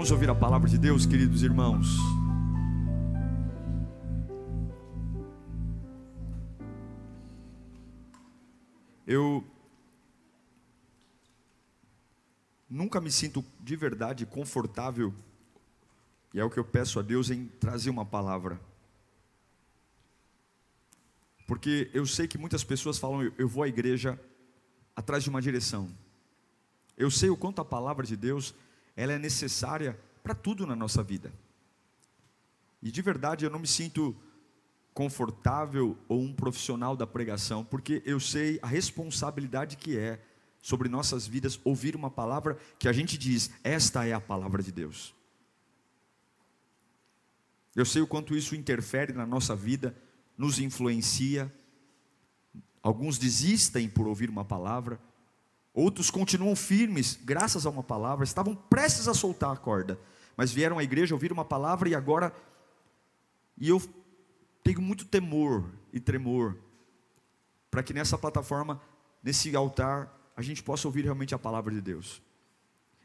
Vamos ouvir a palavra de Deus, queridos irmãos. Eu nunca me sinto de verdade confortável, e é o que eu peço a Deus em trazer uma palavra. Porque eu sei que muitas pessoas falam, eu vou à igreja atrás de uma direção. Eu sei o quanto a palavra de Deus, ela é necessária para tudo na nossa vida. E de verdade eu não me sinto confortável ou um profissional da pregação, porque eu sei a responsabilidade que é sobre nossas vidas ouvir uma palavra que a gente diz, esta é a palavra de Deus. Eu sei o quanto isso interfere na nossa vida, nos influencia. Alguns desistem por ouvir uma palavra, outros continuam firmes graças a uma palavra, estavam prestes a soltar a corda, mas vieram à igreja ouvir uma palavra e agora. E eu tenho muito temor e tremor para que nessa plataforma, nesse altar, a gente possa ouvir realmente a palavra de Deus.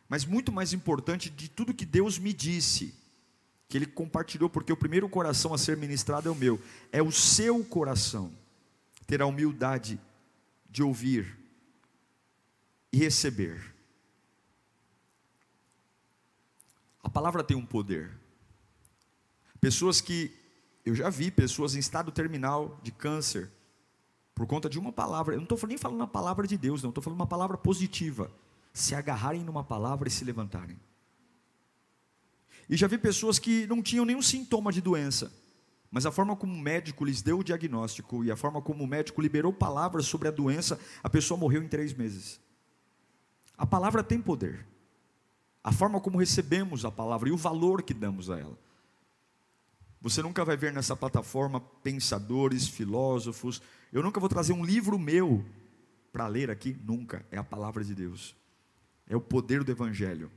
Mas muito mais importante de tudo que Deus me disse, que Ele compartilhou, porque o primeiro coração a ser ministrado é o meu, é o seu coração ter a humildade de ouvir e receber. A palavra tem um poder. Pessoas que, eu já vi pessoas em estado terminal de câncer, por conta de uma palavra. Eu não estou nem falando a palavra de Deus, não, estou falando uma palavra positiva. Se agarrarem numa palavra e se levantarem. E já vi pessoas que não tinham nenhum sintoma de doença, mas a forma como o médico lhes deu o diagnóstico e a forma como o médico liberou palavras sobre a doença, a pessoa morreu em três meses. A palavra tem poder. A forma como recebemos a palavra e o valor que damos a ela. Você nunca vai ver nessa plataforma pensadores, filósofos, eu nunca vou trazer um livro meu para ler aqui, nunca. É a palavra de Deus. É o poder do Evangelho.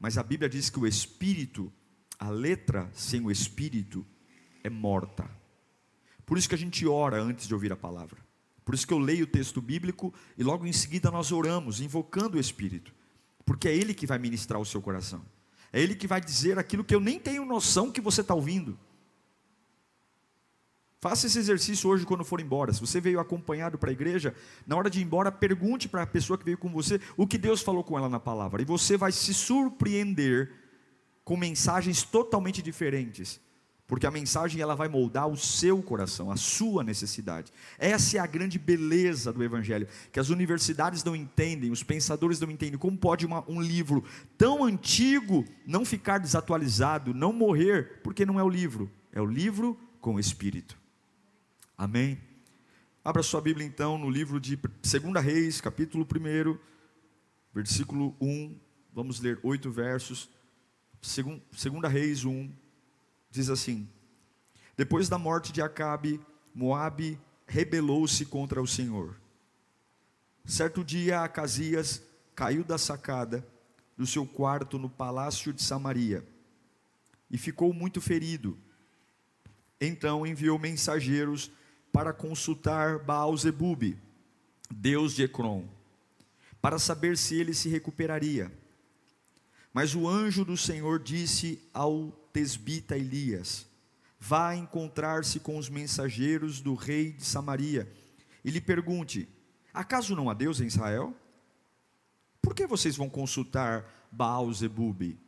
Mas a Bíblia diz que o Espírito, a letra sem o Espírito, é morta. Por isso que a gente ora antes de ouvir a palavra. Por isso que eu leio o texto bíblico e logo em seguida nós oramos, invocando o Espírito. Porque é Ele que vai ministrar o seu coração. É Ele que vai dizer aquilo que eu nem tenho noção que você está ouvindo. Faça esse exercício hoje quando for embora. Se você veio acompanhado para a igreja, na hora de ir embora, pergunte para a pessoa que veio com você o que Deus falou com ela na palavra. E você vai se surpreender com mensagens totalmente diferentes. Porque a mensagem ela vai moldar o seu coração, a sua necessidade. Essa é a grande beleza do Evangelho, que as universidades não entendem, os pensadores não entendem. Como pode uma, um livro tão antigo não ficar desatualizado, não morrer, porque não é o livro, é o livro com o Espírito. Amém? Abra sua Bíblia então no livro de 2 Reis, capítulo 1, versículo 1. Vamos ler oito versos. 2 Reis 1 diz assim: Depois da morte de Acabe, Moabe rebelou-se contra o Senhor. Certo dia, Acasias caiu da sacada do seu quarto no palácio de Samaria e ficou muito ferido. Então enviou mensageiros para consultar Baal-Zebub, deus de Ecrom, para saber se ele se recuperaria. Mas o anjo do Senhor disse ao tesbita Elias: Vá encontrar-se com os mensageiros do rei de Samaria e lhe pergunte: Acaso não há Deus em Israel? Por que vocês vão consultar Baal-Zebub?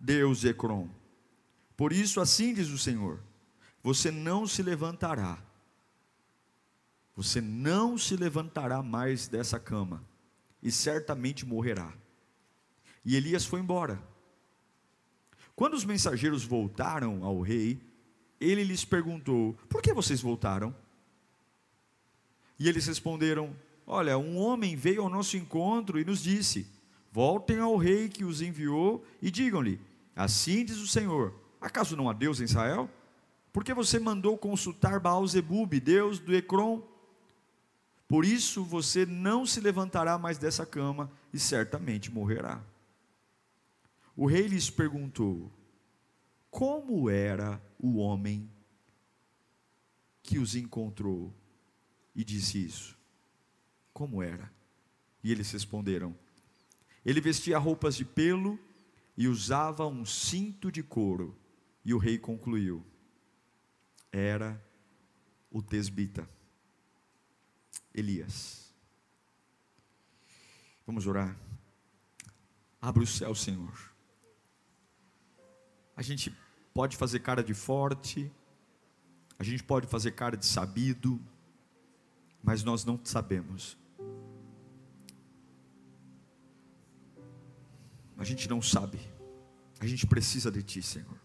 Deus e Ecrom. Por isso, assim diz o Senhor: você não se levantará, você não se levantará mais dessa cama, e certamente morrerá. E Elias foi embora. Quando os mensageiros voltaram ao rei, ele lhes perguntou: Por que vocês voltaram? E eles responderam: Olha, um homem veio ao nosso encontro e nos disse: Voltem ao rei que os enviou e digam-lhe: Assim diz o Senhor: Acaso não há Deus em Israel? Porque você mandou consultar Baal-zebub, Deus do Ecrom? Por isso você não se levantará mais dessa cama e certamente morrerá. O rei lhes perguntou: Como era o homem que os encontrou e disse isso? Como era? E eles responderam: Ele vestia roupas de pelo e usava um cinto de couro. E o rei concluiu: Era o tesbita, Elias. Vamos orar. Abre o céu, Senhor. A gente pode fazer cara de forte, a gente pode fazer cara de sabido, mas nós não sabemos. A gente não sabe. A gente precisa de Ti, Senhor.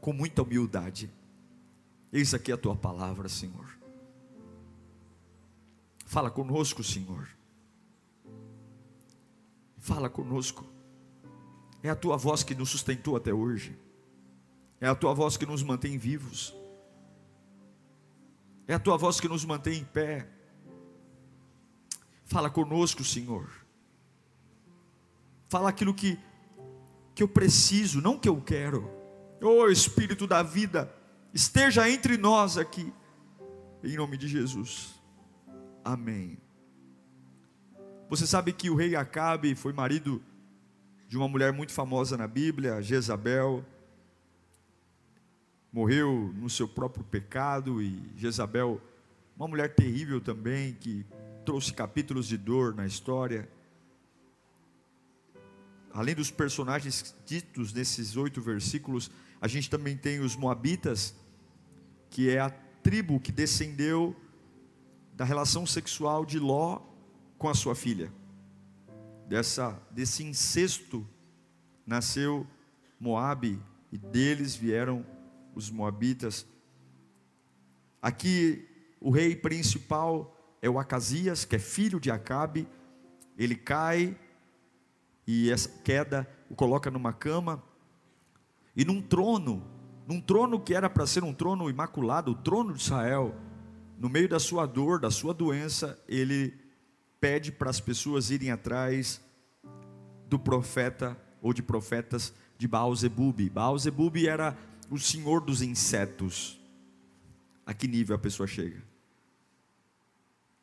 Com muita humildade. Eis aqui a Tua palavra, Senhor. Fala conosco, Senhor. Fala conosco. É a Tua voz que nos sustentou até hoje. É a Tua voz que nos mantém vivos. É a tua voz que nos mantém em pé. Fala conosco, Senhor. Fala aquilo que, que eu preciso, não que eu quero. Oh Espírito da vida, esteja entre nós aqui, em nome de Jesus. Amém. Você sabe que o rei Acabe foi marido de uma mulher muito famosa na Bíblia, Jezabel morreu no seu próprio pecado e Jezabel, uma mulher terrível também, que trouxe capítulos de dor na história. Além dos personagens ditos nesses oito versículos, a gente também tem os Moabitas, que é a tribo que descendeu da relação sexual de Ló com a sua filha. Dessa, desse incesto nasceu Moabe e deles vieram os Moabitas. Aqui o rei principal é o Acasias, que é filho de Acabe. Ele cai e essa queda o coloca numa cama e num trono, num trono que era para ser um trono imaculado, o trono de Israel, no meio da sua dor, da sua doença, ele pede para as pessoas irem atrás do profeta ou de profetas de Baal-Zebub. Baal-Zebub era o senhor dos insetos. A que nível a pessoa chega?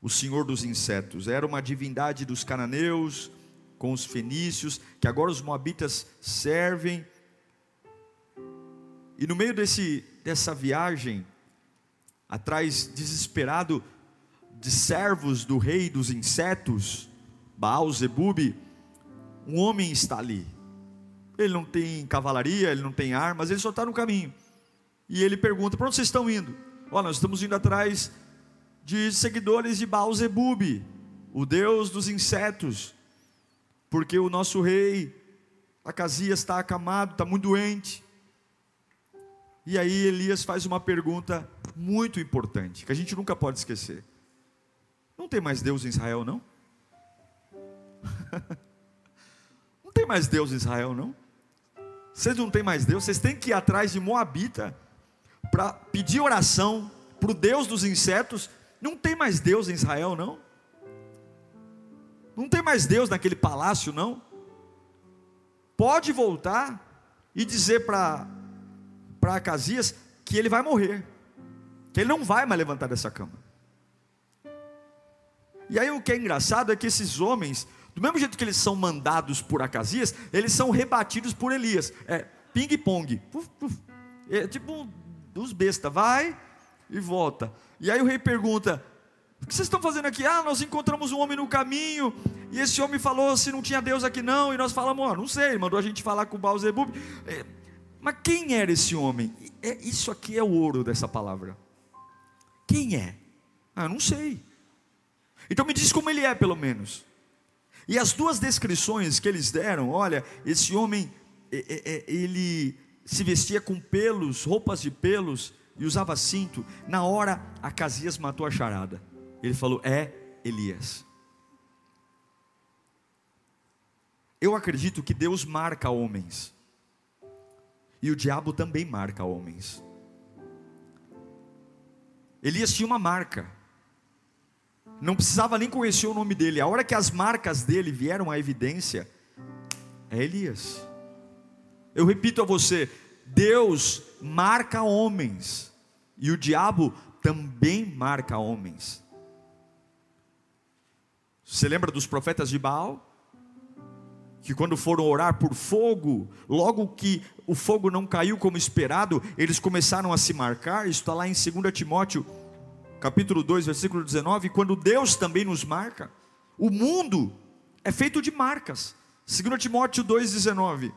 O senhor dos insetos era uma divindade dos cananeus, com os fenícios, que agora os moabitas servem. E no meio desse, dessa viagem, atrás desesperado de servos do rei dos insetos, Baal Zebub, um homem está ali ele não tem cavalaria, ele não tem armas, ele só está no caminho. E ele pergunta: para onde vocês estão indo? Olha, nós estamos indo atrás de seguidores de Baal Zebub, o deus dos insetos, porque o nosso rei Acasias está acamado, está muito doente. E aí Elias faz uma pergunta muito importante, que a gente nunca pode esquecer. Não tem mais Deus em Israel, não? não tem mais Deus em Israel, não? Vocês não têm mais Deus, vocês têm que ir atrás de Moabita para pedir oração para o Deus dos insetos. Não tem mais Deus em Israel, não. Não tem mais Deus naquele palácio, não. Pode voltar e dizer para Acasias que ele vai morrer, que ele não vai mais levantar dessa cama. E aí o que é engraçado é que esses homens do mesmo jeito que eles são mandados por Acasias, eles são rebatidos por Elias. É ping-pong. É tipo dos besta, vai e volta. E aí o rei pergunta: O que vocês estão fazendo aqui? Ah, nós encontramos um homem no caminho, e esse homem falou se não tinha Deus aqui não, e nós falamos: oh, Não sei, mandou a gente falar com o Baal-Zebub. É, mas quem era esse homem? É, isso aqui é o ouro dessa palavra. Quem é? Ah, não sei. Então me diz como ele é, pelo menos. E as duas descrições que eles deram, olha, esse homem, ele se vestia com pelos, roupas de pelos, e usava cinto. Na hora, Acasias matou a charada. Ele falou: É Elias. Eu acredito que Deus marca homens, e o diabo também marca homens. Elias tinha uma marca, não precisava nem conhecer o nome dele, a hora que as marcas dele vieram à evidência, é Elias. Eu repito a você: Deus marca homens, e o diabo também marca homens. Você lembra dos profetas de Baal? Que quando foram orar por fogo, logo que o fogo não caiu como esperado, eles começaram a se marcar. Isso está lá em 2 Timóteo, capítulo 2, versículo 19. Quando Deus também nos marca, o mundo é feito de marcas. 2 Timóteo 2,19.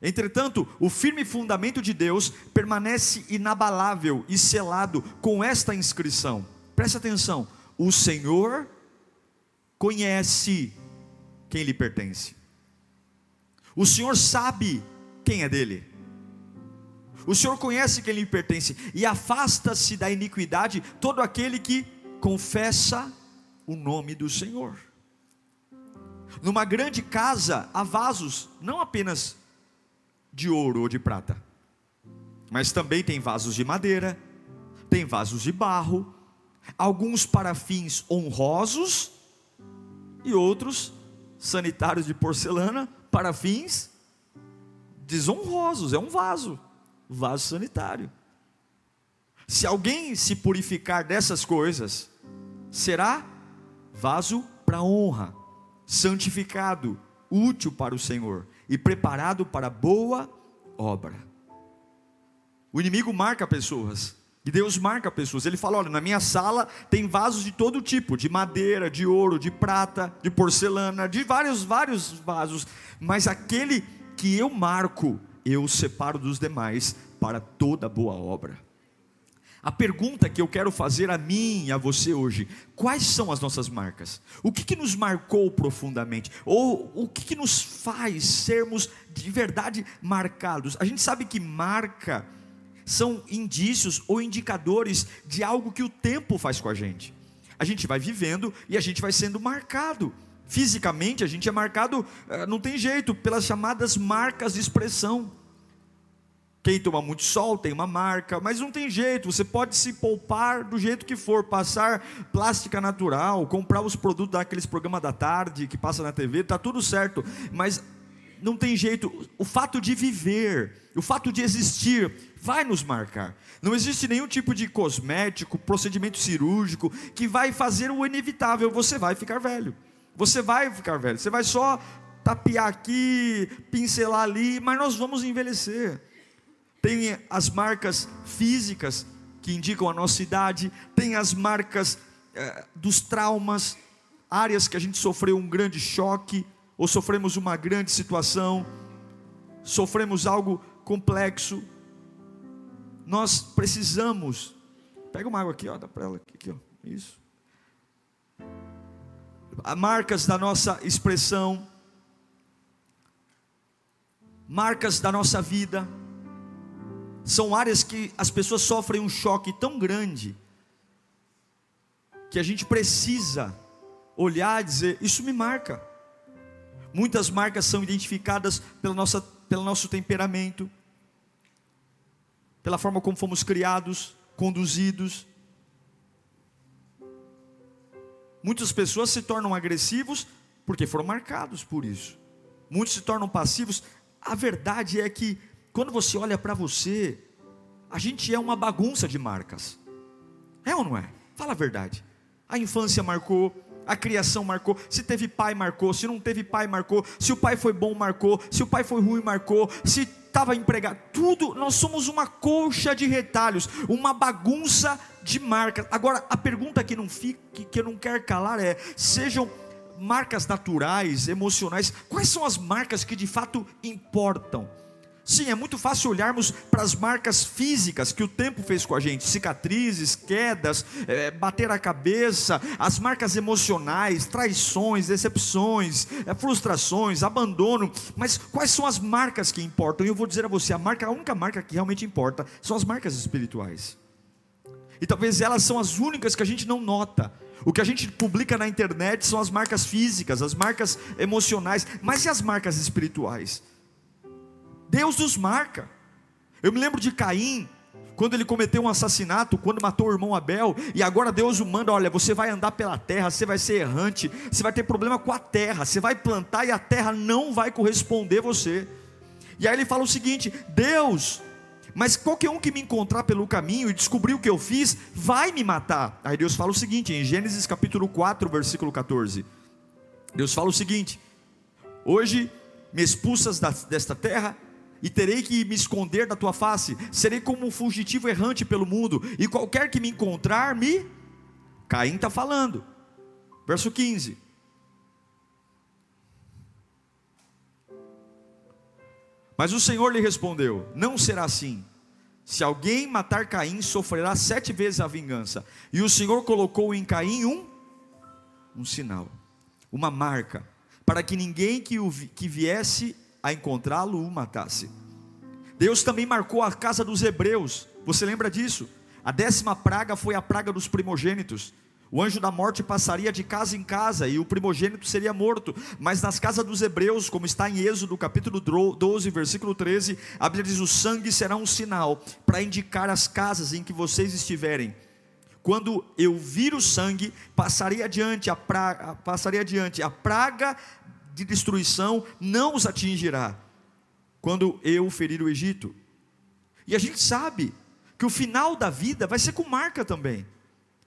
Entretanto, o firme fundamento de Deus permanece inabalável e selado com esta inscrição. Preste atenção: o Senhor conhece quem lhe pertence. O Senhor sabe quem é dele. O Senhor conhece quem lhe pertence e afasta-se da iniquidade todo aquele que confessa o nome do Senhor. Numa grande casa há vasos, não apenas de ouro ou de prata, mas também tem vasos de madeira, tem vasos de barro, alguns para fins honrosos e outros sanitários de porcelana para fins desonrosos. É um vaso, vaso sanitário. Se alguém se purificar dessas coisas, será vaso para honra, santificado, útil para o Senhor e preparado para boa obra. O inimigo marca pessoas. E Deus marca pessoas. Ele fala: olha, na minha sala tem vasos de todo tipo, de madeira, de ouro, de prata, de porcelana, de vários, vários vasos. Mas aquele que eu marco, eu separo dos demais para toda boa obra. A pergunta que eu quero fazer a mim e a você hoje: quais são as nossas marcas? O que, que nos marcou profundamente? Ou o que, que nos faz sermos de verdade marcados? A gente sabe que marca são indícios ou indicadores de algo que o tempo faz com a gente. A gente vai vivendo e a gente vai sendo marcado. Fisicamente, a gente é marcado, eh, não tem jeito, pelas chamadas marcas de expressão. Quem toma muito sol tem uma marca, mas não tem jeito, você pode se poupar do jeito que for, passar plástica natural, comprar os produtos daqueles programas da tarde que passa na TV, tá tudo certo, mas não tem jeito, o fato de viver, o fato de existir, vai nos marcar. Não existe nenhum tipo de cosmético, procedimento cirúrgico que vai fazer o inevitável, você vai ficar velho. Você vai ficar velho, você vai só tapear aqui, pincelar ali, mas nós vamos envelhecer tem as marcas físicas que indicam a nossa idade, tem as marcas eh, dos traumas, áreas que a gente sofreu um grande choque, ou sofremos uma grande situação, sofremos algo complexo. Nós precisamos, pega uma água aqui, ó, dá para ela aqui, ó, isso. Marcas da nossa expressão, marcas da nossa vida são áreas que as pessoas sofrem um choque tão grande que a gente precisa olhar e dizer: Isso me marca. Muitas marcas são identificadas pela nossa, pelo nosso temperamento, pela forma como fomos criados, conduzidos. Muitas pessoas se tornam agressivos porque foram marcados por isso. Muitos se tornam passivos. A verdade é que quando você olha para você, a gente é uma bagunça de marcas. É ou não é? Fala a verdade. A infância marcou, a criação marcou, se teve pai marcou, se não teve pai marcou, se o pai foi bom marcou, se o pai foi ruim marcou, se estava empregado, tudo, nós somos uma colcha de retalhos, uma bagunça de marcas. Agora, a pergunta que não fica, que eu não quero calar é: sejam marcas naturais, emocionais, quais são as marcas que de fato importam? Sim, é muito fácil olharmos para as marcas físicas que o tempo fez com a gente, cicatrizes, quedas, é, bater a cabeça, as marcas emocionais, traições, decepções, é, frustrações, abandono. Mas quais são as marcas que importam? E eu vou dizer a você, a marca, a única marca que realmente importa são as marcas espirituais. E talvez elas são as únicas que a gente não nota. O que a gente publica na internet são as marcas físicas, as marcas emocionais, mas e as marcas espirituais? Deus nos marca. Eu me lembro de Caim, quando ele cometeu um assassinato, quando matou o irmão Abel, e agora Deus o manda: olha, você vai andar pela terra, você vai ser errante, você vai ter problema com a terra, você vai plantar e a terra não vai corresponder você. E aí ele fala o seguinte: Deus, mas qualquer um que me encontrar pelo caminho e descobrir o que eu fiz, vai me matar. Aí Deus fala o seguinte, em Gênesis capítulo 4, versículo 14. Deus fala o seguinte: Hoje me expulsas desta terra e terei que me esconder da tua face, serei como um fugitivo errante pelo mundo, e qualquer que me encontrar, me. Caim está falando, verso 15. Mas o Senhor lhe respondeu: Não será assim. Se alguém matar Caim, sofrerá sete vezes a vingança. E o Senhor colocou em Caim um, um sinal, uma marca, para que ninguém que, o, que viesse a encontrá-lo matasse. Deus também marcou a casa dos hebreus, você lembra disso? A décima praga foi a praga dos primogênitos. O anjo da morte passaria de casa em casa e o primogênito seria morto. Mas nas casas dos hebreus, como está em Êxodo capítulo 12, versículo 13, a Bíblia diz: o sangue será um sinal para indicar as casas em que vocês estiverem. Quando eu vir o sangue, passaria adiante a praga, passaria adiante a praga de destruição não os atingirá, quando eu ferir o Egito. E a gente sabe que o final da vida vai ser com marca também.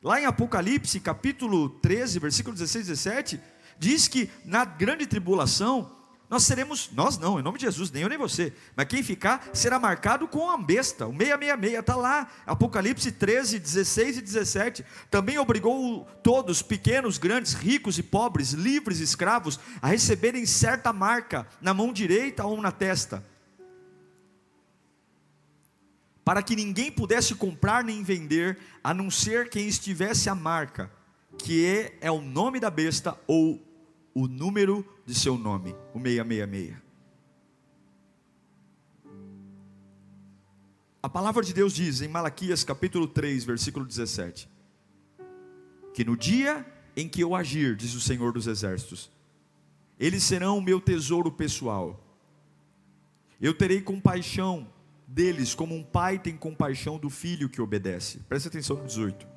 Lá em Apocalipse, capítulo 13, versículo 16 e 17, diz que na grande tribulação, nós seremos, nós não, em nome de Jesus, nem eu nem você, mas quem ficar será marcado com a besta, o 666, está lá, Apocalipse 13, 16 e 17. Também obrigou todos, pequenos, grandes, ricos e pobres, livres e escravos, a receberem certa marca na mão direita ou na testa, para que ninguém pudesse comprar nem vender, a não ser quem estivesse a marca, que é, é o nome da besta ou o número de seu nome, o 666. A palavra de Deus diz em Malaquias capítulo 3, versículo 17: Que no dia em que eu agir, diz o Senhor dos Exércitos, eles serão o meu tesouro pessoal. Eu terei compaixão deles, como um pai tem compaixão do filho que obedece. Preste atenção no 18.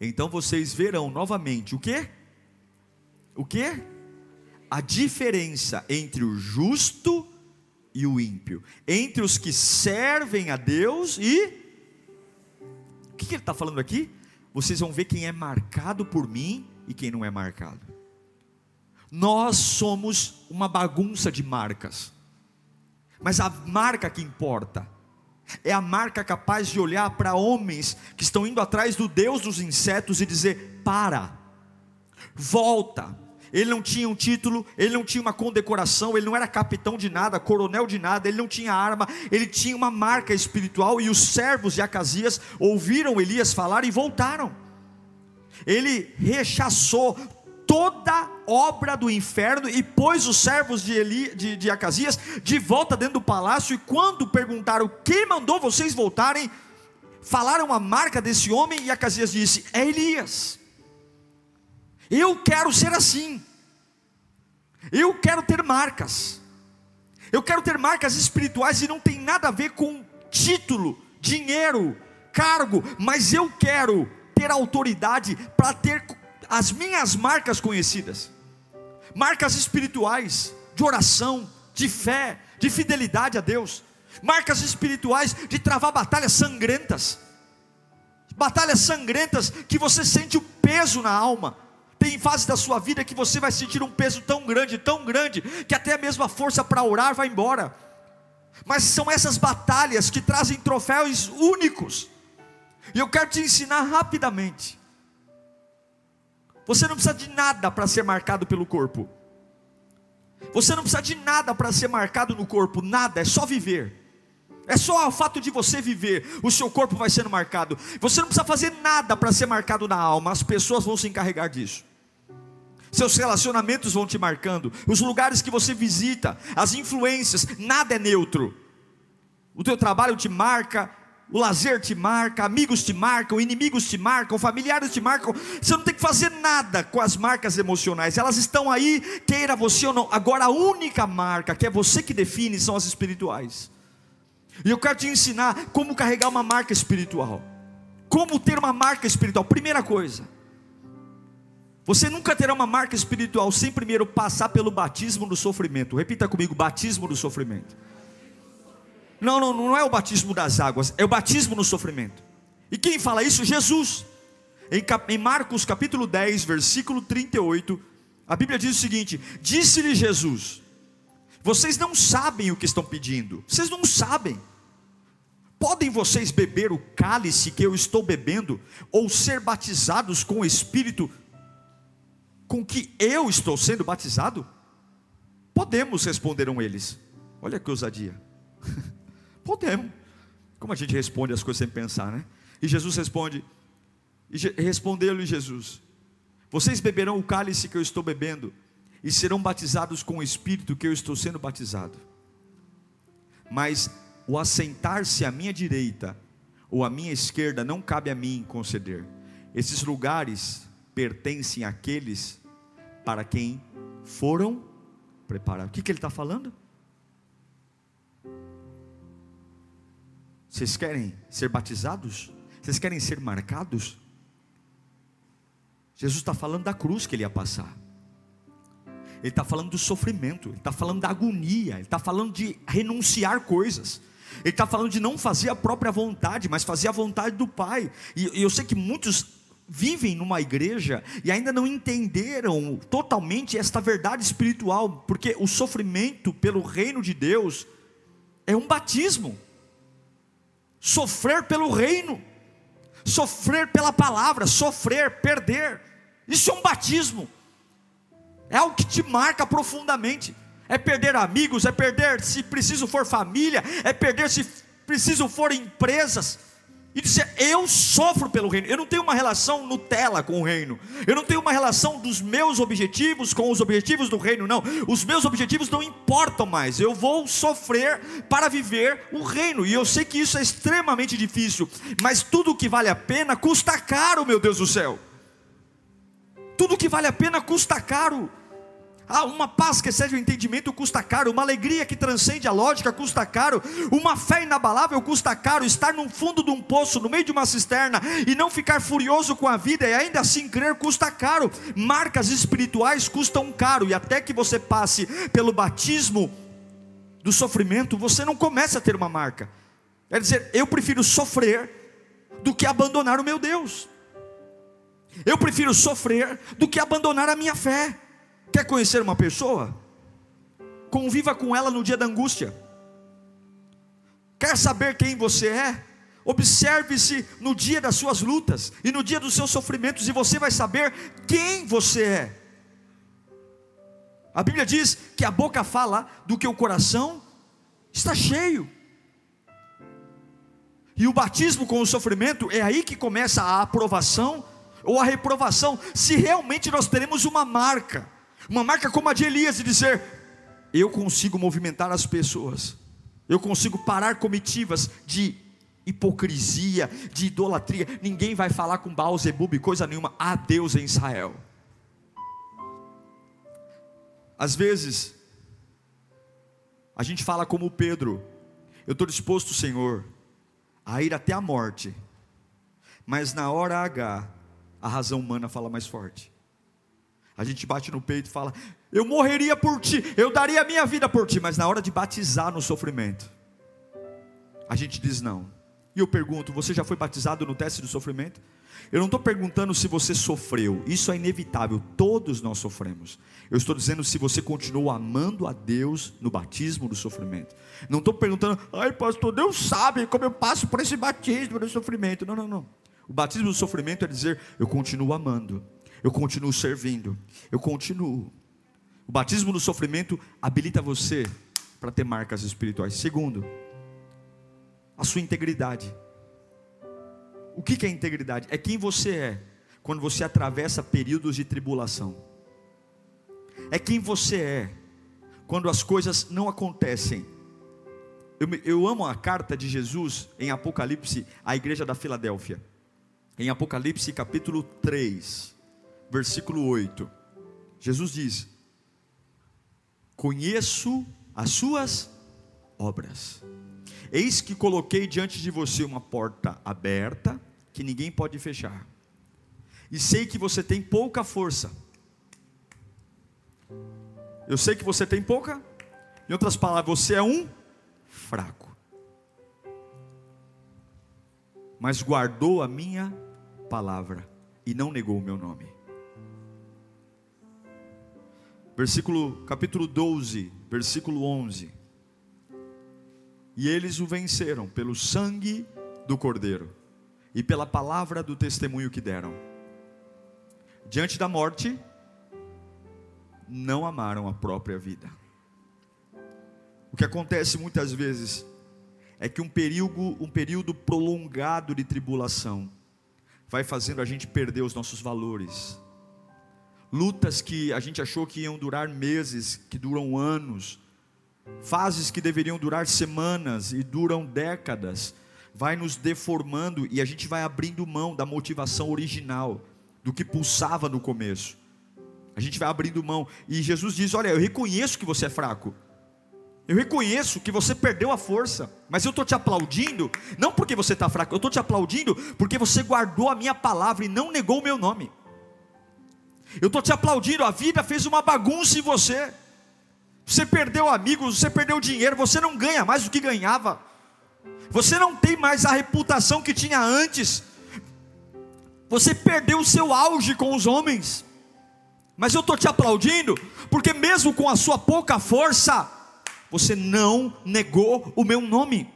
Então vocês verão novamente o que? O que? A diferença entre o justo e o ímpio, entre os que servem a Deus e. O que, ele está falando aqui? Vocês vão ver quem é marcado por mim e quem não é marcado. Nós somos uma bagunça de marcas, mas a marca que importa é a marca capaz de olhar para homens que estão indo atrás do Deus dos insetos e dizer: para, volta, ele não tinha um título, ele não tinha uma condecoração, ele não era capitão de nada, coronel de nada, ele não tinha arma, ele tinha uma marca espiritual. E os servos de Acasias ouviram Elias falar e voltaram. Ele rechaçou toda obra do inferno e pôs os servos de, Eli, de, de Acasias de volta dentro do palácio. E quando perguntaram quem mandou vocês voltarem, falaram a marca desse homem e Acasias disse: É Elias. Eu quero ser assim. Eu quero ter marcas. Eu quero ter marcas espirituais e não tem nada a ver com título, dinheiro, cargo, mas eu quero ter autoridade para ter as minhas marcas conhecidas. Marcas espirituais, de oração, de fé, de fidelidade a Deus. Marcas espirituais de travar batalhas sangrentas. Batalhas sangrentas que você sente o peso na alma tem fases da sua vida que você vai sentir um peso tão grande, tão grande, que até mesmo a força para orar vai embora. Mas são essas batalhas que trazem troféus únicos. E eu quero te ensinar rapidamente. Você não precisa de nada para ser marcado pelo corpo. Você não precisa de nada para ser marcado no corpo, nada, é só viver. É só o fato de você viver, o seu corpo vai sendo marcado. Você não precisa fazer nada para ser marcado na alma, as pessoas vão se encarregar disso. Seus relacionamentos vão te marcando, os lugares que você visita, as influências, nada é neutro. O teu trabalho te marca, o lazer te marca, amigos te marcam, inimigos te marcam, familiares te marcam. Você não tem que fazer nada com as marcas emocionais, elas estão aí, queira você ou não. Agora, a única marca que é você que define são as espirituais. E eu quero te ensinar como carregar uma marca espiritual. Como ter uma marca espiritual. Primeira coisa, você nunca terá uma marca espiritual sem primeiro passar pelo batismo do sofrimento. Repita comigo: batismo do sofrimento. Não, não, não é o batismo das águas, é o batismo no sofrimento. E quem fala isso? Jesus. Em, em Marcos capítulo 10, versículo 38, a Bíblia diz o seguinte: Disse-lhe Jesus: Vocês não sabem o que estão pedindo, vocês não sabem. Podem vocês beber o cálice que eu estou bebendo, ou ser batizados com o Espírito com que eu estou sendo batizado? Podemos, responderam eles. Olha que ousadia. Podemos. Como a gente responde as coisas sem pensar, né? E Jesus responde, e respondeu-lhe Jesus: Vocês beberão o cálice que eu estou bebendo, e serão batizados com o Espírito que eu estou sendo batizado. Mas o assentar-se à minha direita ou à minha esquerda não cabe a mim conceder. Esses lugares pertencem àqueles para quem foram preparados. O que, que ele está falando? Vocês querem ser batizados? Vocês querem ser marcados? Jesus está falando da cruz que ele ia passar. Ele está falando do sofrimento, ele está falando da agonia, ele está falando de renunciar coisas. Ele está falando de não fazer a própria vontade, mas fazer a vontade do Pai. E, eu sei que muitos vivem numa igreja e ainda não entenderam totalmente esta verdade espiritual, porque o sofrimento pelo reino de Deus é um batismo sofrer pelo reino, sofrer pela palavra, sofrer, perder. Isso é um batismo, é algo que te marca profundamente. É perder amigos, é perder, se preciso for família, é perder, se preciso for empresas, e dizer: Eu sofro pelo reino. Eu não tenho uma relação Nutella com o reino. Eu não tenho uma relação dos meus objetivos com os objetivos do reino, não. Os meus objetivos não importam mais. Eu vou sofrer para viver o reino. E eu sei que isso é extremamente difícil. Mas tudo que vale a pena custa caro, meu Deus do céu. Tudo que vale a pena custa caro. Ah, uma paz que excede o entendimento custa caro, uma alegria que transcende a lógica custa caro, uma fé inabalável custa caro, estar no fundo de um poço, no meio de uma cisterna e não ficar furioso com a vida e ainda assim crer custa caro. Marcas espirituais custam caro e até que você passe pelo batismo do sofrimento, você não começa a ter uma marca. Quer dizer, eu prefiro sofrer do que abandonar o meu Deus. Eu prefiro sofrer do que abandonar a minha fé. Quer conhecer uma pessoa? Conviva com ela no dia da angústia. Quer saber quem você é? Observe-se no dia das suas lutas e no dia dos seus sofrimentos, e você vai saber quem você é. A Bíblia diz que a boca fala do que o coração está cheio. E o batismo com o sofrimento é aí que começa a aprovação ou a reprovação, se realmente nós teremos uma marca. Uma marca como a de Elias, de dizer: Eu consigo movimentar as pessoas, eu consigo parar comitivas de hipocrisia, de idolatria. Ninguém vai falar com Baal Zebub coisa nenhuma. Há Deus em Israel. Às vezes, a gente fala como Pedro: Eu estou disposto, Senhor, a ir até a morte, mas na hora H, a razão humana fala mais forte. A gente bate no peito e fala: Eu morreria por ti, eu daria a minha vida por ti, mas na hora de batizar no sofrimento, a gente diz não. E eu pergunto: Você já foi batizado no teste do sofrimento? Eu não estou perguntando se você sofreu, isso é inevitável, todos nós sofremos. Eu estou dizendo se você continuou amando a Deus no batismo do sofrimento. Não estou perguntando, ai pastor, Deus sabe como eu passo por esse batismo do sofrimento. Não, não, não. O batismo do sofrimento é dizer, eu continuo amando eu continuo servindo, eu continuo. O batismo no sofrimento habilita você para ter marcas espirituais. Segundo, a sua integridade. O que é integridade? É quem você é quando você atravessa períodos de tribulação. É quem você é quando as coisas não acontecem Eu, eu amo a carta de Jesus em Apocalipse à igreja da Filadélfia. Em Apocalipse capítulo 3, versículo 8. Jesus diz: Conheço as suas obras. Eis que coloquei diante de você uma porta aberta que ninguém pode fechar. E sei que você tem pouca força. Eu sei que você tem pouca. Em outras palavras, você é um fraco. Mas guardou a minha palavra e não negou o meu nome. Versículo capítulo 12, versículo 11. E eles o venceram pelo sangue do Cordeiro e pela palavra do testemunho que deram. Diante da morte, não amaram a própria vida. O que acontece muitas vezes é que um período, um período prolongado de tribulação vai fazendo a gente perder os nossos valores. Lutas que a gente achou que iam durar meses, que duram anos, fases que deveriam durar semanas e duram décadas, vai nos deformando e a gente vai abrindo mão da motivação original, do que pulsava no começo. A gente vai abrindo mão. E Jesus diz: Olha, eu reconheço que você é fraco. Eu reconheço que você perdeu a força, mas eu estou te aplaudindo, não porque você está fraco, eu estou te aplaudindo porque você guardou a minha palavra e não negou o meu nome. Eu estou te aplaudindo, a vida fez uma bagunça em você. Você perdeu amigos, você perdeu dinheiro, você não ganha mais do que ganhava. Você não tem mais a reputação que tinha antes. Você perdeu o seu auge com os homens. Mas eu estou te aplaudindo, porque mesmo com a sua pouca força, você não negou o meu nome,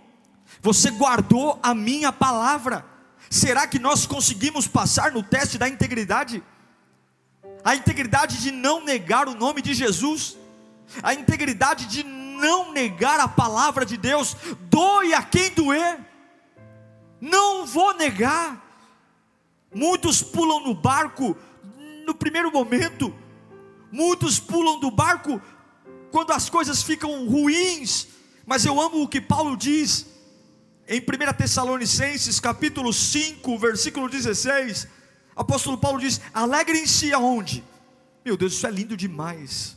você guardou a minha palavra. Será que nós conseguimos passar no teste da integridade? A integridade de não negar o nome de Jesus, a integridade de não negar a palavra de Deus, doe a quem doer, não vou negar. Muitos pulam no barco no primeiro momento, muitos pulam do barco quando as coisas ficam ruins, mas eu amo o que Paulo diz em 1 Tessalonicenses, capítulo 5, versículo 16. Apóstolo Paulo diz: Alegrem-se aonde? Meu Deus, isso é lindo demais.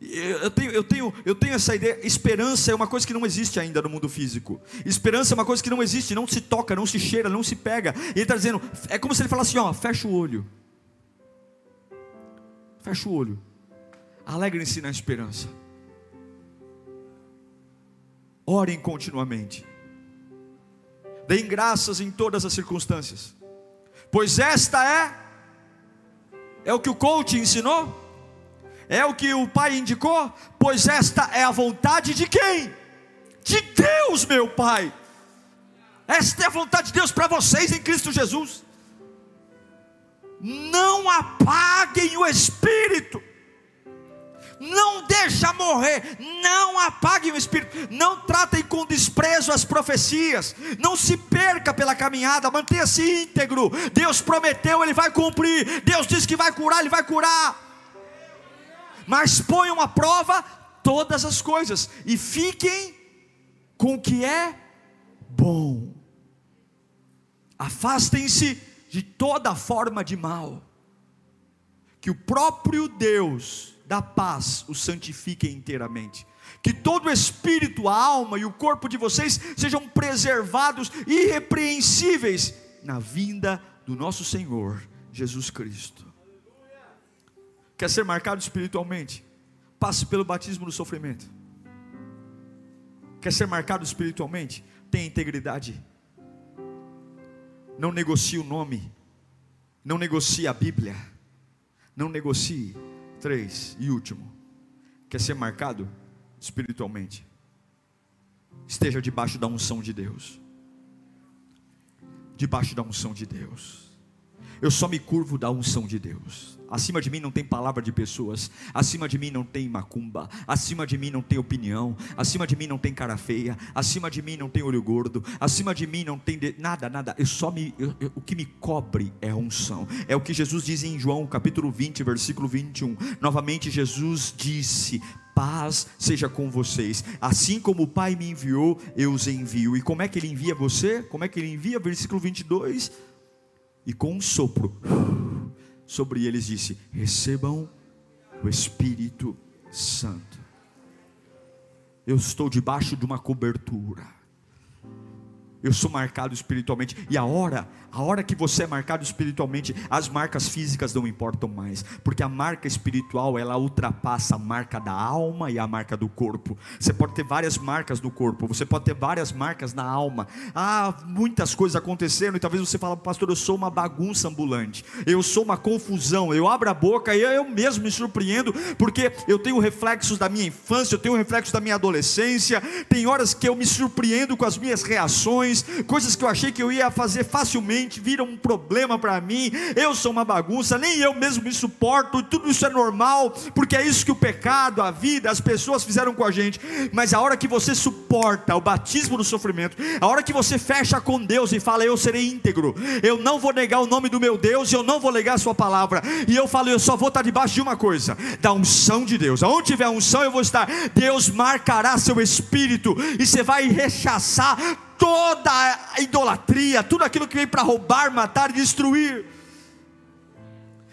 Eu tenho, eu, tenho, eu tenho essa ideia. Esperança é uma coisa que não existe ainda no mundo físico. Esperança é uma coisa que não existe, não se toca, não se cheira, não se pega. E ele está dizendo: é como se ele falasse assim: ó, fecha o olho. Fecha o olho. Alegrem-se na esperança. Orem continuamente. Deem graças em todas as circunstâncias. Pois esta é é o que o coach ensinou? É o que o pai indicou? Pois esta é a vontade de quem? De Deus, meu Pai. Esta é a vontade de Deus para vocês em Cristo Jesus. Não apaguem o espírito não deixa morrer, não apaguem o espírito, não tratem com desprezo as profecias, não se perca pela caminhada, mantenha-se íntegro. Deus prometeu, Ele vai cumprir. Deus disse que vai curar, Ele vai curar. Mas ponham à prova todas as coisas e fiquem com o que é bom. Afastem-se de toda forma de mal, que o próprio Deus da paz o santifiquem inteiramente. Que todo o espírito, a alma e o corpo de vocês sejam preservados irrepreensíveis na vinda do nosso Senhor Jesus Cristo. Quer ser marcado espiritualmente? Passe pelo batismo do sofrimento. Quer ser marcado espiritualmente? Tenha integridade. Não negocie o nome. Não negocie a Bíblia. Não negocie Três, e último, quer ser marcado espiritualmente? Esteja debaixo da unção de Deus. Debaixo da unção de Deus. Eu só me curvo da unção de Deus. Acima de mim não tem palavra de pessoas, acima de mim não tem macumba, acima de mim não tem opinião, acima de mim não tem cara feia, acima de mim não tem olho gordo, acima de mim não tem de... nada, nada. Eu só me eu, eu, o que me cobre é a unção. É o que Jesus diz em João, capítulo 20, versículo 21. Novamente Jesus disse: paz seja com vocês. Assim como o Pai me enviou, eu os envio. E como é que ele envia você? Como é que ele envia? Versículo 22. E com um sopro sobre eles disse: Recebam o Espírito Santo. Eu estou debaixo de uma cobertura. Eu sou marcado espiritualmente. E a hora a hora que você é marcado espiritualmente, as marcas físicas não importam mais, porque a marca espiritual ela ultrapassa a marca da alma e a marca do corpo. Você pode ter várias marcas no corpo, você pode ter várias marcas na alma. Ah, muitas coisas acontecendo e talvez você fale, pastor, eu sou uma bagunça ambulante, eu sou uma confusão. Eu abro a boca e eu mesmo me surpreendo, porque eu tenho reflexos da minha infância, eu tenho reflexos da minha adolescência. Tem horas que eu me surpreendo com as minhas reações, coisas que eu achei que eu ia fazer facilmente repente vira um problema para mim, eu sou uma bagunça, nem eu mesmo me suporto, tudo isso é normal, porque é isso que o pecado, a vida, as pessoas fizeram com a gente. Mas a hora que você suporta o batismo do sofrimento, a hora que você fecha com Deus e fala, eu serei íntegro, eu não vou negar o nome do meu Deus, eu não vou negar a sua palavra, e eu falo, eu só vou estar debaixo de uma coisa, da unção de Deus. Aonde tiver unção, eu vou estar. Deus marcará seu espírito, e você vai rechaçar toda a idolatria, tudo aquilo que vem para roubar, matar e destruir.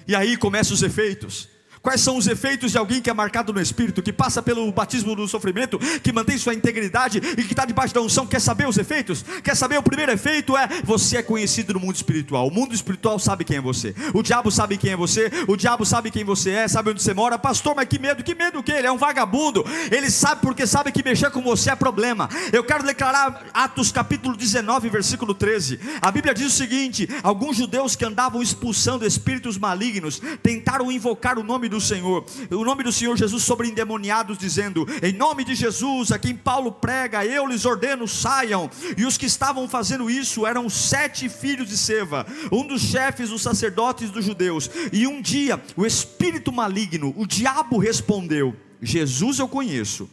E aí começam os efeitos. Quais são os efeitos de alguém que é marcado no Espírito, que passa pelo batismo do sofrimento, que mantém sua integridade e que está debaixo da unção? Quer saber os efeitos? Quer saber o primeiro efeito? É você é conhecido no mundo espiritual. O mundo espiritual sabe quem é você. O diabo sabe quem é você. O diabo sabe quem você é, sabe onde você mora. Pastor, mas que medo, que medo que ele é um vagabundo. Ele sabe porque sabe que mexer com você é problema. Eu quero declarar Atos capítulo 19, versículo 13. A Bíblia diz o seguinte: alguns judeus que andavam expulsando espíritos malignos tentaram invocar o nome do do Senhor, o nome do Senhor Jesus sobre endemoniados, dizendo: Em nome de Jesus, a quem Paulo prega, eu lhes ordeno, saiam. E os que estavam fazendo isso eram sete filhos de Seva, um dos chefes dos sacerdotes dos judeus. E um dia, o espírito maligno, o diabo respondeu: Jesus eu conheço,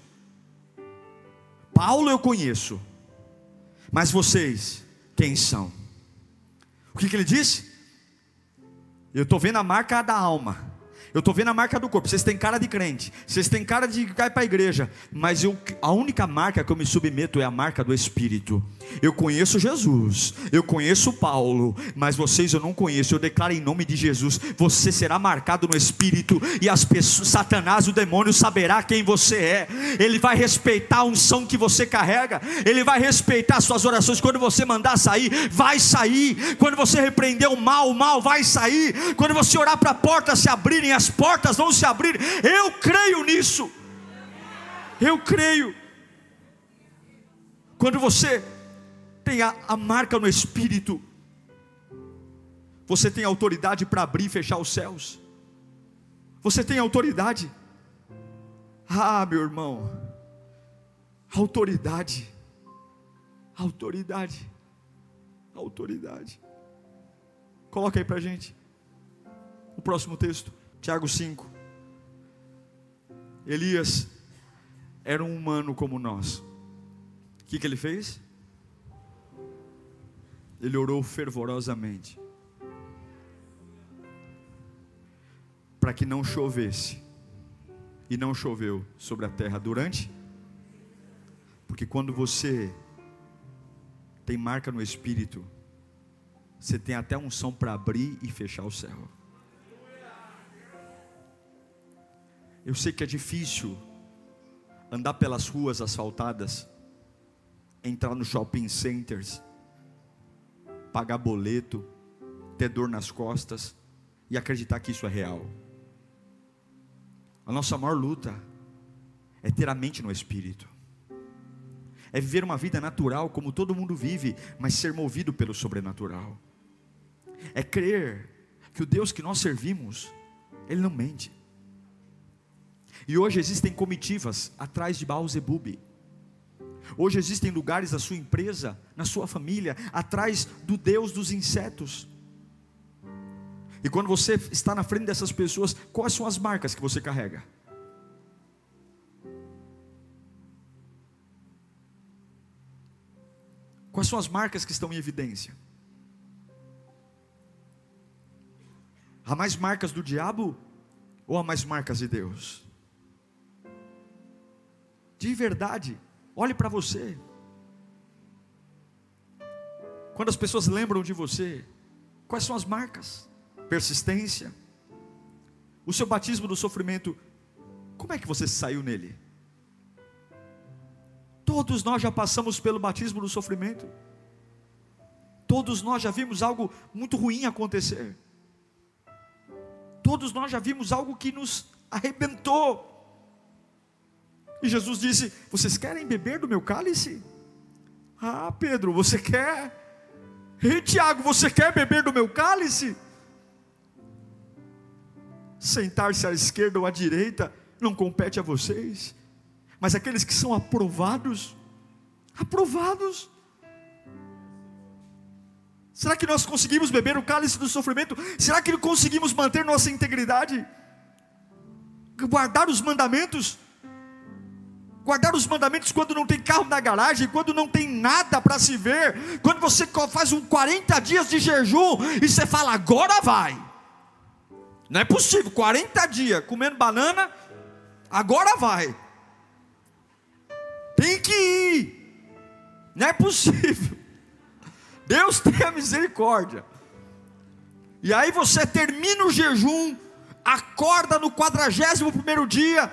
Paulo eu conheço, mas vocês, quem são? O que, que ele disse? Eu estou vendo a marca da alma. Eu estou vendo a marca do corpo. Vocês têm cara de crente. Vocês têm cara de cair para a igreja. Mas eu, a única marca que eu me submeto é a marca do Espírito. Eu conheço Jesus. Eu conheço Paulo. Mas vocês eu não conheço. Eu declaro em nome de Jesus. Você será marcado no Espírito. E as pessoas, Satanás, o demônio, saberá quem você é. Ele vai respeitar a unção que você carrega. Ele vai respeitar suas orações. Quando você mandar sair, vai sair. Quando você repreender o mal, o mal vai sair. Quando você orar para a porta se abrirem, as as portas vão se abrir. Eu creio nisso. Eu creio. Quando você tem a, a marca no Espírito, você tem autoridade para abrir e fechar os céus. Você tem autoridade. Ah, meu irmão, autoridade, autoridade, autoridade. Coloca aí para gente o próximo texto. Tiago 5. Elias era um humano como nós. O que, que ele fez? Ele orou fervorosamente para que não chovesse. E não choveu sobre a terra durante. Porque quando você tem marca no espírito, você tem até unção para abrir e fechar o céu. Eu sei que é difícil andar pelas ruas asfaltadas, entrar no shopping centers, pagar boleto, ter dor nas costas e acreditar que isso é real. A nossa maior luta é ter a mente no espírito. É viver uma vida natural como todo mundo vive, mas ser movido pelo sobrenatural. É crer que o Deus que nós servimos, ele não mente. E hoje existem comitivas atrás de Baal-Zebub. Hoje existem lugares da sua empresa, na sua família, atrás do Deus dos insetos. E quando você está na frente dessas pessoas, quais são as marcas que você carrega? Quais são as marcas que estão em evidência? Há mais marcas do diabo ou há mais marcas de Deus? de verdade, olhe para você. Quando as pessoas lembram de você, quais são as marcas? Persistência. O seu batismo do sofrimento, como é que você saiu nele? Todos nós já passamos pelo batismo do sofrimento. Todos nós já vimos algo muito ruim acontecer. Todos nós já vimos algo que nos arrebentou. E Jesus disse: Vocês querem beber do meu cálice? Ah, Pedro, você quer? Ei, Tiago, você quer beber do meu cálice? Sentar-se à esquerda ou à direita não compete a vocês, mas aqueles que são aprovados, aprovados. Será que nós conseguimos beber o cálice do sofrimento? Será que conseguimos manter nossa integridade? Guardar os mandamentos? Guardar os mandamentos quando não tem carro na garagem, quando não tem nada para se ver, quando você faz um 40 dias de jejum e você fala, agora vai. Não é possível, 40 dias comendo banana, agora vai. Tem que ir. Não é possível. Deus tenha misericórdia. E aí você termina o jejum, acorda no quadragésimo primeiro dia,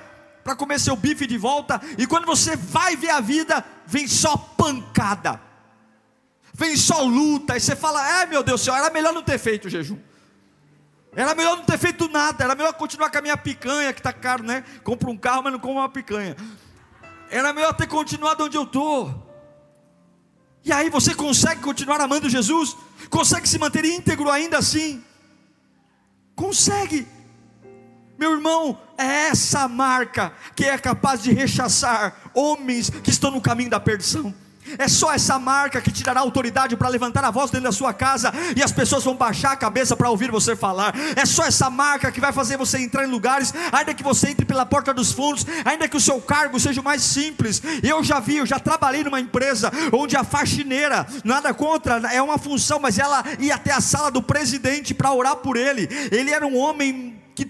para comer seu bife de volta, e quando você vai ver a vida, vem só pancada, vem só luta, e você fala: é meu Deus do céu, era melhor não ter feito o jejum. Era melhor não ter feito nada, era melhor continuar com a minha picanha, que está caro, né? Compro um carro, mas não como uma picanha. Era melhor ter continuado onde eu estou. E aí você consegue continuar amando Jesus? Consegue se manter íntegro ainda assim? Consegue. Meu irmão, é essa marca que é capaz de rechaçar homens que estão no caminho da perdição. É só essa marca que te dará autoridade para levantar a voz dentro da sua casa e as pessoas vão baixar a cabeça para ouvir você falar. É só essa marca que vai fazer você entrar em lugares, ainda que você entre pela porta dos fundos, ainda que o seu cargo seja mais simples. Eu já vi, eu já trabalhei numa empresa onde a faxineira, nada contra, é uma função, mas ela ia até a sala do presidente para orar por ele. Ele era um homem que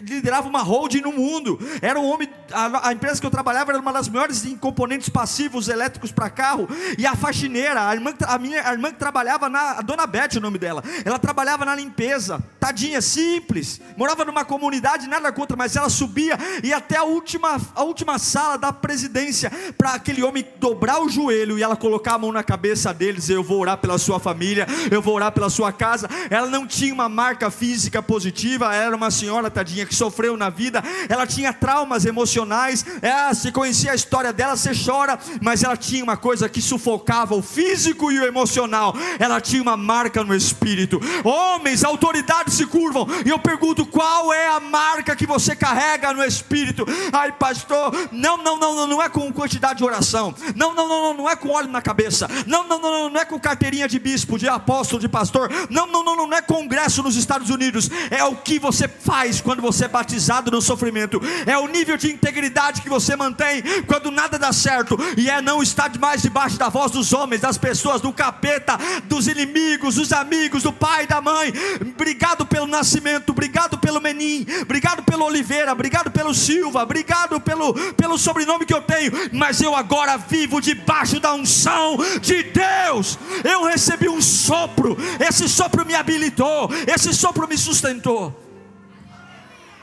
liderava uma holding no mundo. Era um homem, a, a, empresa que eu trabalhava era uma das maiores em componentes passivos elétricos para carro. E a faxineira, a irmã, a minha a irmã que trabalhava na, a dona Beth, o nome dela. Ela trabalhava na limpeza, tadinha, simples. Morava numa comunidade, nada contra, mas ela subia e até a última, a última sala da presidência para aquele homem dobrar o joelho e ela colocar a mão na cabeça deles. Eu vou orar pela sua família, eu vou orar pela sua casa. Ela não tinha uma marca física positiva, era uma senhora tadinha que sofreu na vida, ela tinha traumas emocionais, é, se conhecia a história dela, você chora, mas ela tinha uma coisa que sufocava o físico e o emocional, ela tinha uma marca no espírito. Homens, autoridades se curvam, e eu pergunto: qual é a marca que você carrega no espírito? Ai, pastor, não, não, não, não, não é com quantidade de oração, não, não, não, não, não é com óleo na cabeça, não, não, não, não, não é com carteirinha de bispo, de apóstolo, de pastor, não, não, não, não é congresso nos Estados Unidos, é o que você faz quando você é batizado no sofrimento, é o nível de integridade que você mantém quando nada dá certo, e é não estar mais debaixo da voz dos homens, das pessoas, do capeta, dos inimigos, dos amigos, do pai, da mãe. Obrigado pelo nascimento, obrigado pelo Menim, obrigado pelo Oliveira, obrigado pelo Silva, obrigado pelo, pelo sobrenome que eu tenho, mas eu agora vivo debaixo da unção de Deus. Eu recebi um sopro, esse sopro me habilitou, esse sopro me sustentou.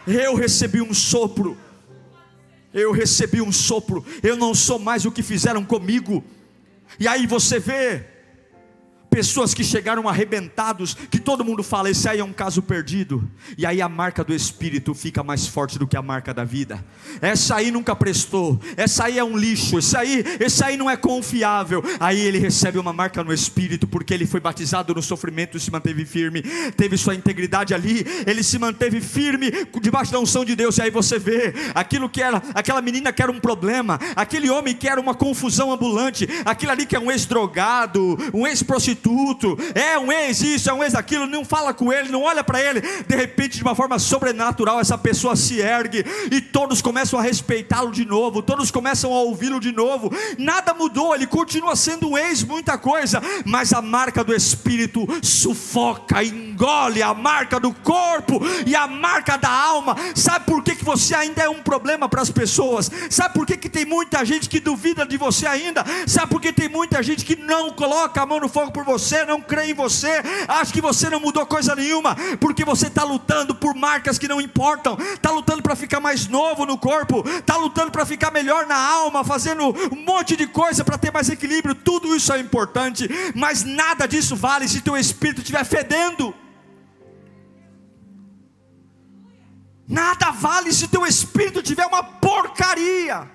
Eu recebi um sopro. Eu recebi um sopro. Eu não sou mais o que fizeram comigo. E aí você vê pessoas que chegaram arrebentados, que todo mundo fala, esse aí é um caso perdido, e aí a marca do Espírito fica mais forte do que a marca da vida. Essa aí nunca prestou, essa aí é um lixo, esse aí, esse aí não é confiável. Aí ele recebe uma marca no Espírito, porque ele foi batizado no sofrimento e se manteve firme, teve sua integridade ali, ele se manteve firme debaixo da unção de Deus. E aí você vê aquilo que era, aquela menina que era um problema, aquele homem que era uma confusão ambulante, aquele ali que é um ex-drogado, um ex-prostituto prostituto, é um ex isso, é um ex aquilo, não fala com ele, não olha para ele, de repente, de uma forma sobrenatural, essa pessoa se ergue e todos começam a respeitá-lo de novo, todos começam a ouvi-lo de novo. Nada mudou, ele continua sendo um ex, muita coisa, mas a marca do Espírito sufoca, engole a marca do corpo e a marca da alma. Sabe por que, que você ainda é um problema para as pessoas? Sabe por que, que tem muita gente que duvida de você ainda? Sabe por que tem muita gente que não coloca a mão no fogo por você, não crê em você, acha que você não mudou coisa nenhuma, porque você está lutando por marcas que não importam, está lutando para ficar mais novo no corpo, está lutando para ficar melhor na alma, fazendo um monte de coisa para ter mais equilíbrio. Tudo isso é importante, mas nada disso vale se teu espírito estiver fedendo. Nada vale se teu espírito tiver uma porcaria.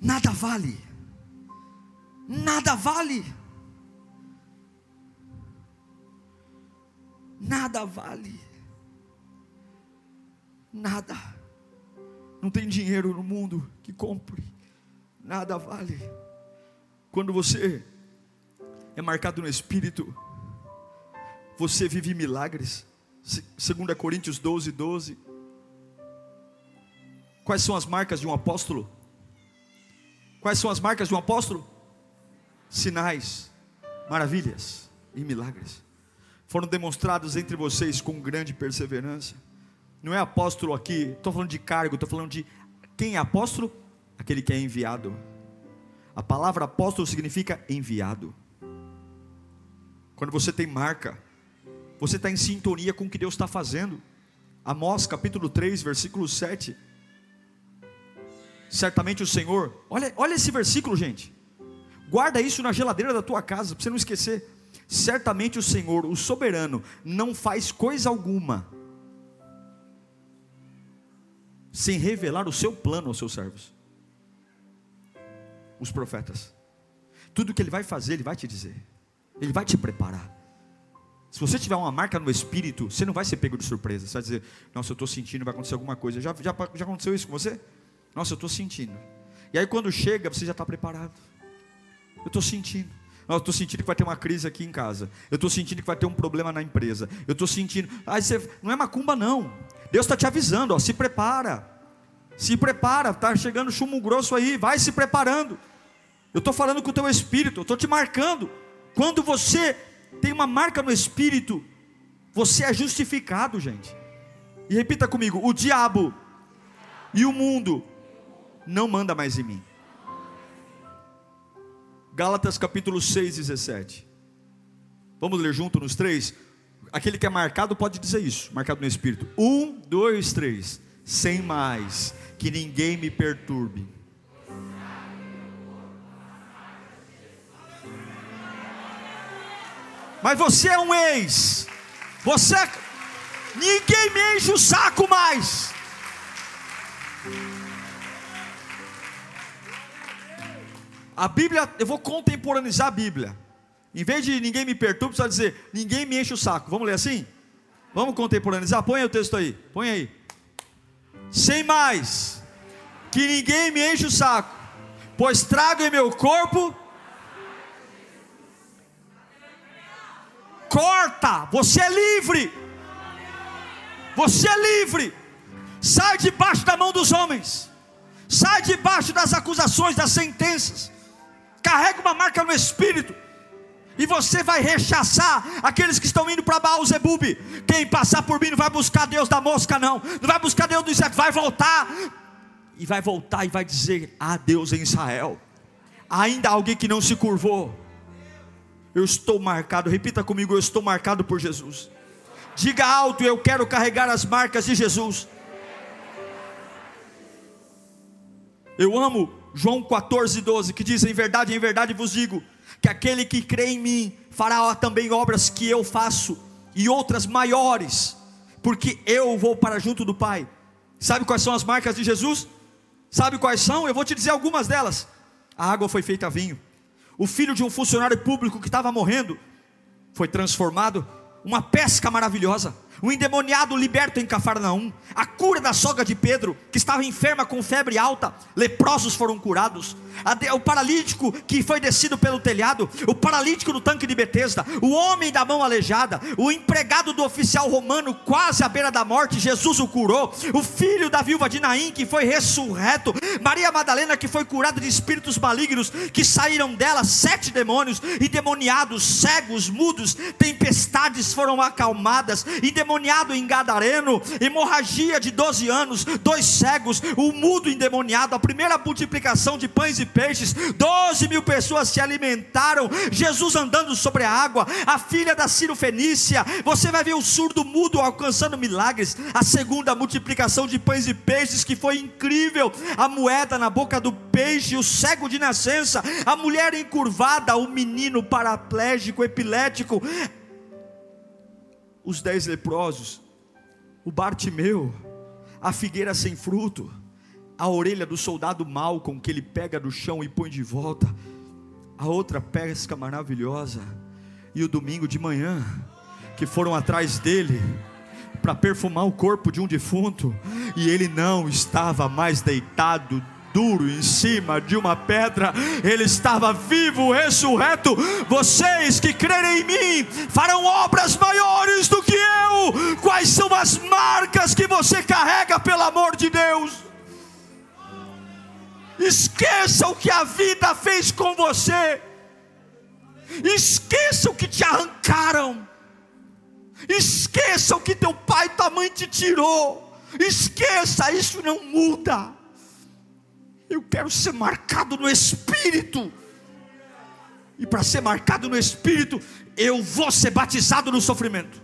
Nada vale. Nada vale. Nada vale. Nada. Não tem dinheiro no mundo que compre. Nada vale. Quando você é marcado no espírito, você vive milagres. 2 Coríntios 12, 12. Quais são as marcas de um apóstolo? Quais são as marcas de um apóstolo? Sinais, maravilhas e milagres. Foram demonstrados entre vocês com grande perseverança. Não é apóstolo aqui, estou falando de cargo, estou falando de quem é apóstolo? Aquele que é enviado. A palavra apóstolo significa enviado. Quando você tem marca, você está em sintonia com o que Deus está fazendo. Amós capítulo 3, versículo 7. Certamente o Senhor, olha, olha esse versículo, gente. Guarda isso na geladeira da tua casa, para você não esquecer. Certamente o Senhor, o soberano, não faz coisa alguma sem revelar o seu plano aos seus servos, os profetas. Tudo que ele vai fazer, ele vai te dizer, ele vai te preparar. Se você tiver uma marca no espírito, você não vai ser pego de surpresa. Você vai dizer, nossa, eu estou sentindo, vai acontecer alguma coisa. Já, já, já aconteceu isso com você? Nossa, eu estou sentindo. E aí quando chega, você já está preparado. Eu estou sentindo. Eu estou sentindo que vai ter uma crise aqui em casa. Eu estou sentindo que vai ter um problema na empresa. Eu estou sentindo. Aí você, não é macumba, não. Deus está te avisando, ó, se prepara. Se prepara, está chegando chumbo grosso aí, vai se preparando. Eu estou falando com o teu espírito, eu estou te marcando. Quando você tem uma marca no espírito, você é justificado, gente. E repita comigo: o diabo e o mundo não manda mais em mim. Gálatas capítulo 6, 17. Vamos ler junto nos três? Aquele que é marcado pode dizer isso, marcado no espírito. Um, dois, três. Sem mais, que ninguém me perturbe Mas você é um ex. Você é... ninguém me enche o saco mais. A Bíblia, eu vou contemporaneizar a Bíblia. Em vez de ninguém me perturbe, precisa dizer, ninguém me enche o saco. Vamos ler assim? Vamos contemporaneizar? Põe o texto aí. Põe aí. Sem mais, que ninguém me enche o saco, pois trago em meu corpo corta, você é livre. Você é livre. Sai debaixo da mão dos homens. Sai debaixo das acusações, das sentenças. Carrega uma marca no espírito. E você vai rechaçar aqueles que estão indo para Baal Zebub. Quem passar por mim não vai buscar Deus da mosca, não. Não vai buscar Deus do inseto, vai voltar. E vai voltar e vai dizer: há Deus em Israel. Ainda alguém que não se curvou. Eu estou marcado, repita comigo: eu estou marcado por Jesus. Diga alto: eu quero carregar as marcas de Jesus. Eu amo João 14, 12, que diz: Em verdade, em verdade vos digo, que aquele que crê em mim fará também obras que eu faço, e outras maiores, porque eu vou para junto do Pai. Sabe quais são as marcas de Jesus? Sabe quais são? Eu vou te dizer algumas delas. A água foi feita vinho o filho de um funcionário público que estava morrendo foi transformado uma pesca maravilhosa, o endemoniado liberto em Cafarnaum, a cura da sogra de Pedro, que estava enferma com febre alta, leprosos foram curados, o paralítico que foi descido pelo telhado, o paralítico no tanque de Betesda, o homem da mão aleijada, o empregado do oficial romano quase à beira da morte, Jesus o curou, o filho da viúva de Naim que foi ressurreto, Maria Madalena que foi curada de espíritos malignos que saíram dela, sete demônios, endemoniados, cegos, mudos, tempestades foram acalmadas, endemoniado em Gadareno, hemorragia de 12 anos, dois cegos, o mudo endemoniado, a primeira multiplicação de pães e peixes, 12 mil pessoas se alimentaram, Jesus andando sobre a água, a filha da Ciro Fenícia, você vai ver o surdo mudo alcançando milagres, a segunda multiplicação de pães e peixes que foi incrível, a moeda na boca do peixe, o cego de nascença, a mulher encurvada, o menino paraplégico, epilético, os dez leprosos, o Bartimeu, a figueira sem fruto, a orelha do soldado Malcolm que ele pega do chão e põe de volta, a outra pesca maravilhosa, e o domingo de manhã, que foram atrás dele, para perfumar o corpo de um defunto, e ele não estava mais deitado duro em cima de uma pedra, ele estava vivo, ressurreto. Vocês que crerem em mim farão obras maiores do que eu. Quais são as marcas que você carrega, pelo amor de Deus? Esqueça o que a vida fez com você. Esqueça o que te arrancaram. Esqueça o que teu pai e tua mãe te tirou. Esqueça, isso não muda. Eu quero ser marcado no Espírito. E para ser marcado no Espírito, eu vou ser batizado no sofrimento.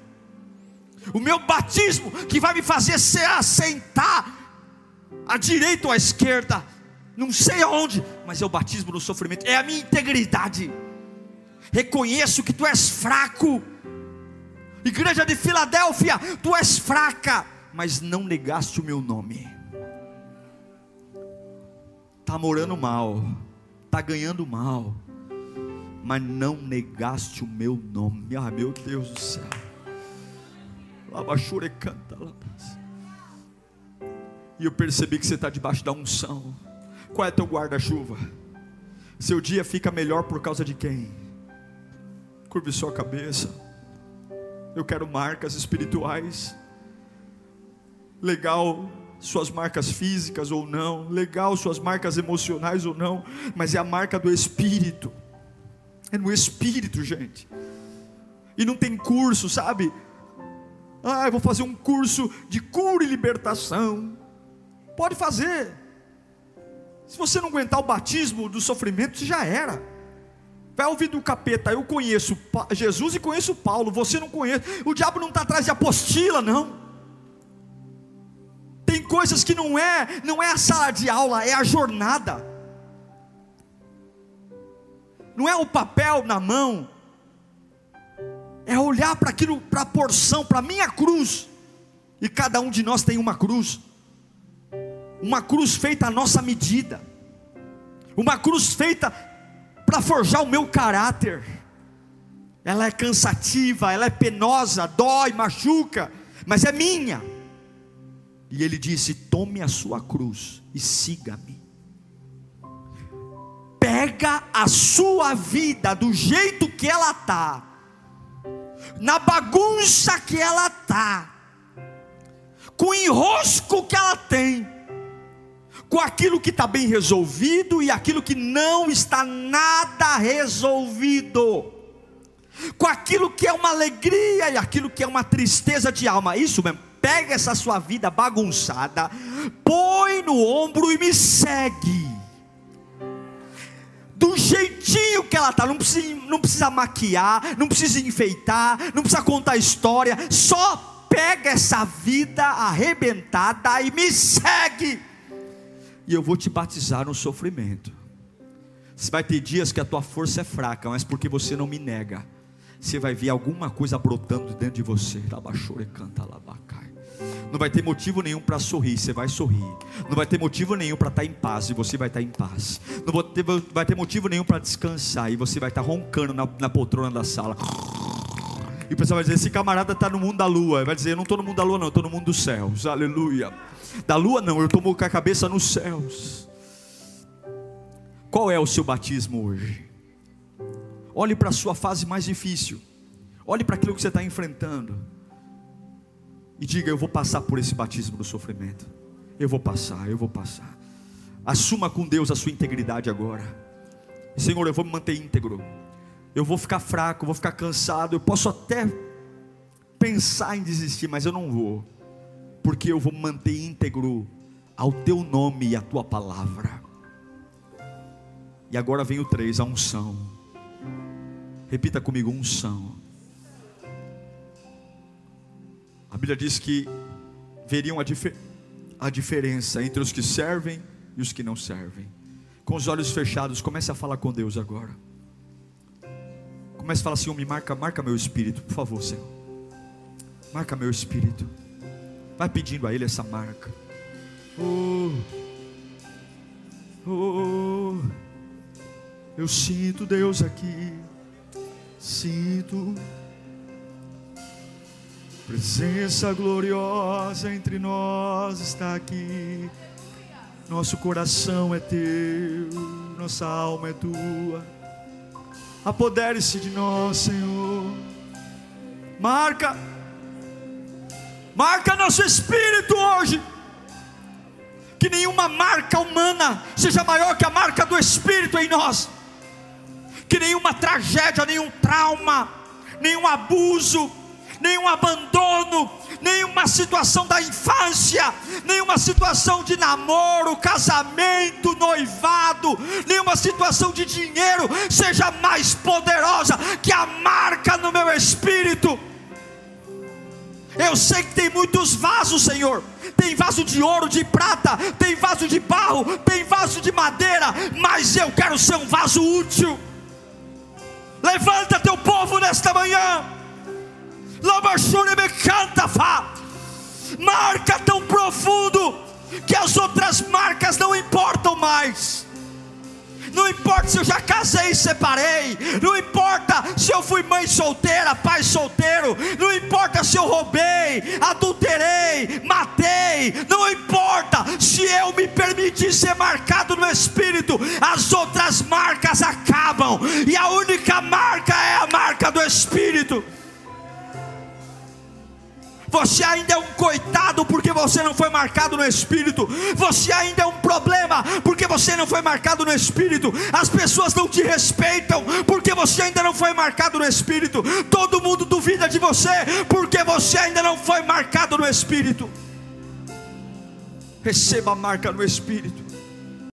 O meu batismo que vai me fazer se assentar à direita ou à esquerda, não sei aonde, mas é o batismo no sofrimento, é a minha integridade. Reconheço que tu és fraco. Igreja de Filadélfia, tu és fraca, mas não negaste o meu nome está morando mal, está ganhando mal, mas não negaste o meu nome. Ah, meu Deus do céu. Labachure canta, E eu percebi que você está debaixo da unção. Qual é teu guarda-chuva? Seu dia fica melhor por causa de quem? Curve sua cabeça. Eu quero marcas espirituais. Legal suas marcas físicas ou não, legal suas marcas emocionais ou não, mas é a marca do Espírito. É no Espírito, gente. E não tem curso, sabe? Ah, eu vou fazer um curso de cura e libertação. Pode fazer. Se você não aguentar o batismo do sofrimento, já era. Vai ouvir do capeta, eu conheço Jesus e conheço Paulo, você não conhece. O diabo não está atrás de apostila, não. Tem coisas que não é, não é a sala de aula, é a jornada. Não é o papel na mão. É olhar para aquilo, para a porção, para a minha cruz. E cada um de nós tem uma cruz. Uma cruz feita à nossa medida. Uma cruz feita para forjar o meu caráter. Ela é cansativa, ela é penosa, dói, machuca, mas é minha. E ele disse: Tome a sua cruz e siga-me. Pega a sua vida do jeito que ela está, na bagunça que ela está, com o enrosco que ela tem, com aquilo que está bem resolvido e aquilo que não está nada resolvido, com aquilo que é uma alegria e aquilo que é uma tristeza de alma, isso mesmo pega essa sua vida bagunçada, põe no ombro e me segue. Do jeitinho que ela está, não precisa, não precisa maquiar, não precisa enfeitar, não precisa contar história, só pega essa vida arrebentada e me segue. E eu vou te batizar no sofrimento. Você vai ter dias que a tua força é fraca, mas porque você não me nega, você vai ver alguma coisa brotando dentro de você. Labachore canta labacai. Não vai ter motivo nenhum para sorrir, você vai sorrir. Não vai ter motivo nenhum para estar tá em paz, e você vai estar tá em paz. Não vai ter, vai ter motivo nenhum para descansar, e você vai estar tá roncando na, na poltrona da sala. E o pessoal vai dizer: esse camarada está no mundo da lua. Vai dizer: eu não estou no mundo da lua, não, estou no mundo dos céus. Aleluia. Da lua, não, eu estou com a cabeça nos céus. Qual é o seu batismo hoje? Olhe para a sua fase mais difícil. Olhe para aquilo que você está enfrentando. E diga: Eu vou passar por esse batismo do sofrimento. Eu vou passar, eu vou passar. Assuma com Deus a sua integridade agora. Senhor, eu vou me manter íntegro. Eu vou ficar fraco, vou ficar cansado. Eu posso até pensar em desistir, mas eu não vou. Porque eu vou me manter íntegro ao teu nome e à tua palavra. E agora vem o três, a unção. Repita comigo: unção. A Bíblia diz que veriam a, dif a diferença entre os que servem e os que não servem. Com os olhos fechados, comece a falar com Deus agora. Comece a falar assim: me marca, marca meu espírito, por favor, Senhor. Marca meu espírito. Vai pedindo a Ele essa marca. Oh, oh, eu sinto Deus aqui. Sinto presença gloriosa entre nós está aqui. Nosso coração é teu, nossa alma é tua. Apodere-se de nós, Senhor. Marca, marca nosso espírito hoje. Que nenhuma marca humana seja maior que a marca do Espírito em nós que nenhuma tragédia, nenhum trauma, nenhum abuso, nenhum abandono, nenhuma situação da infância, nenhuma situação de namoro, casamento, noivado, nenhuma situação de dinheiro seja mais poderosa que a marca no meu espírito. Eu sei que tem muitos vasos, Senhor. Tem vaso de ouro, de prata, tem vaso de barro, tem vaso de madeira, mas eu quero ser um vaso útil. Levanta teu povo nesta manhã. Marca tão profundo que as outras marcas não importam mais. Não importa se eu já casei e separei. Não importa se eu fui mãe solteira, pai solteiro. Não importa se eu roubei, adulterei, matei. Não importa se eu me permiti ser marcado no espírito. As outras marcas acabam. E a única marca é a marca do espírito. Você ainda é um coitado porque você não foi marcado no Espírito. Você ainda é um problema porque você não foi marcado no Espírito. As pessoas não te respeitam porque você ainda não foi marcado no Espírito. Todo mundo duvida de você porque você ainda não foi marcado no Espírito. Receba a marca no Espírito.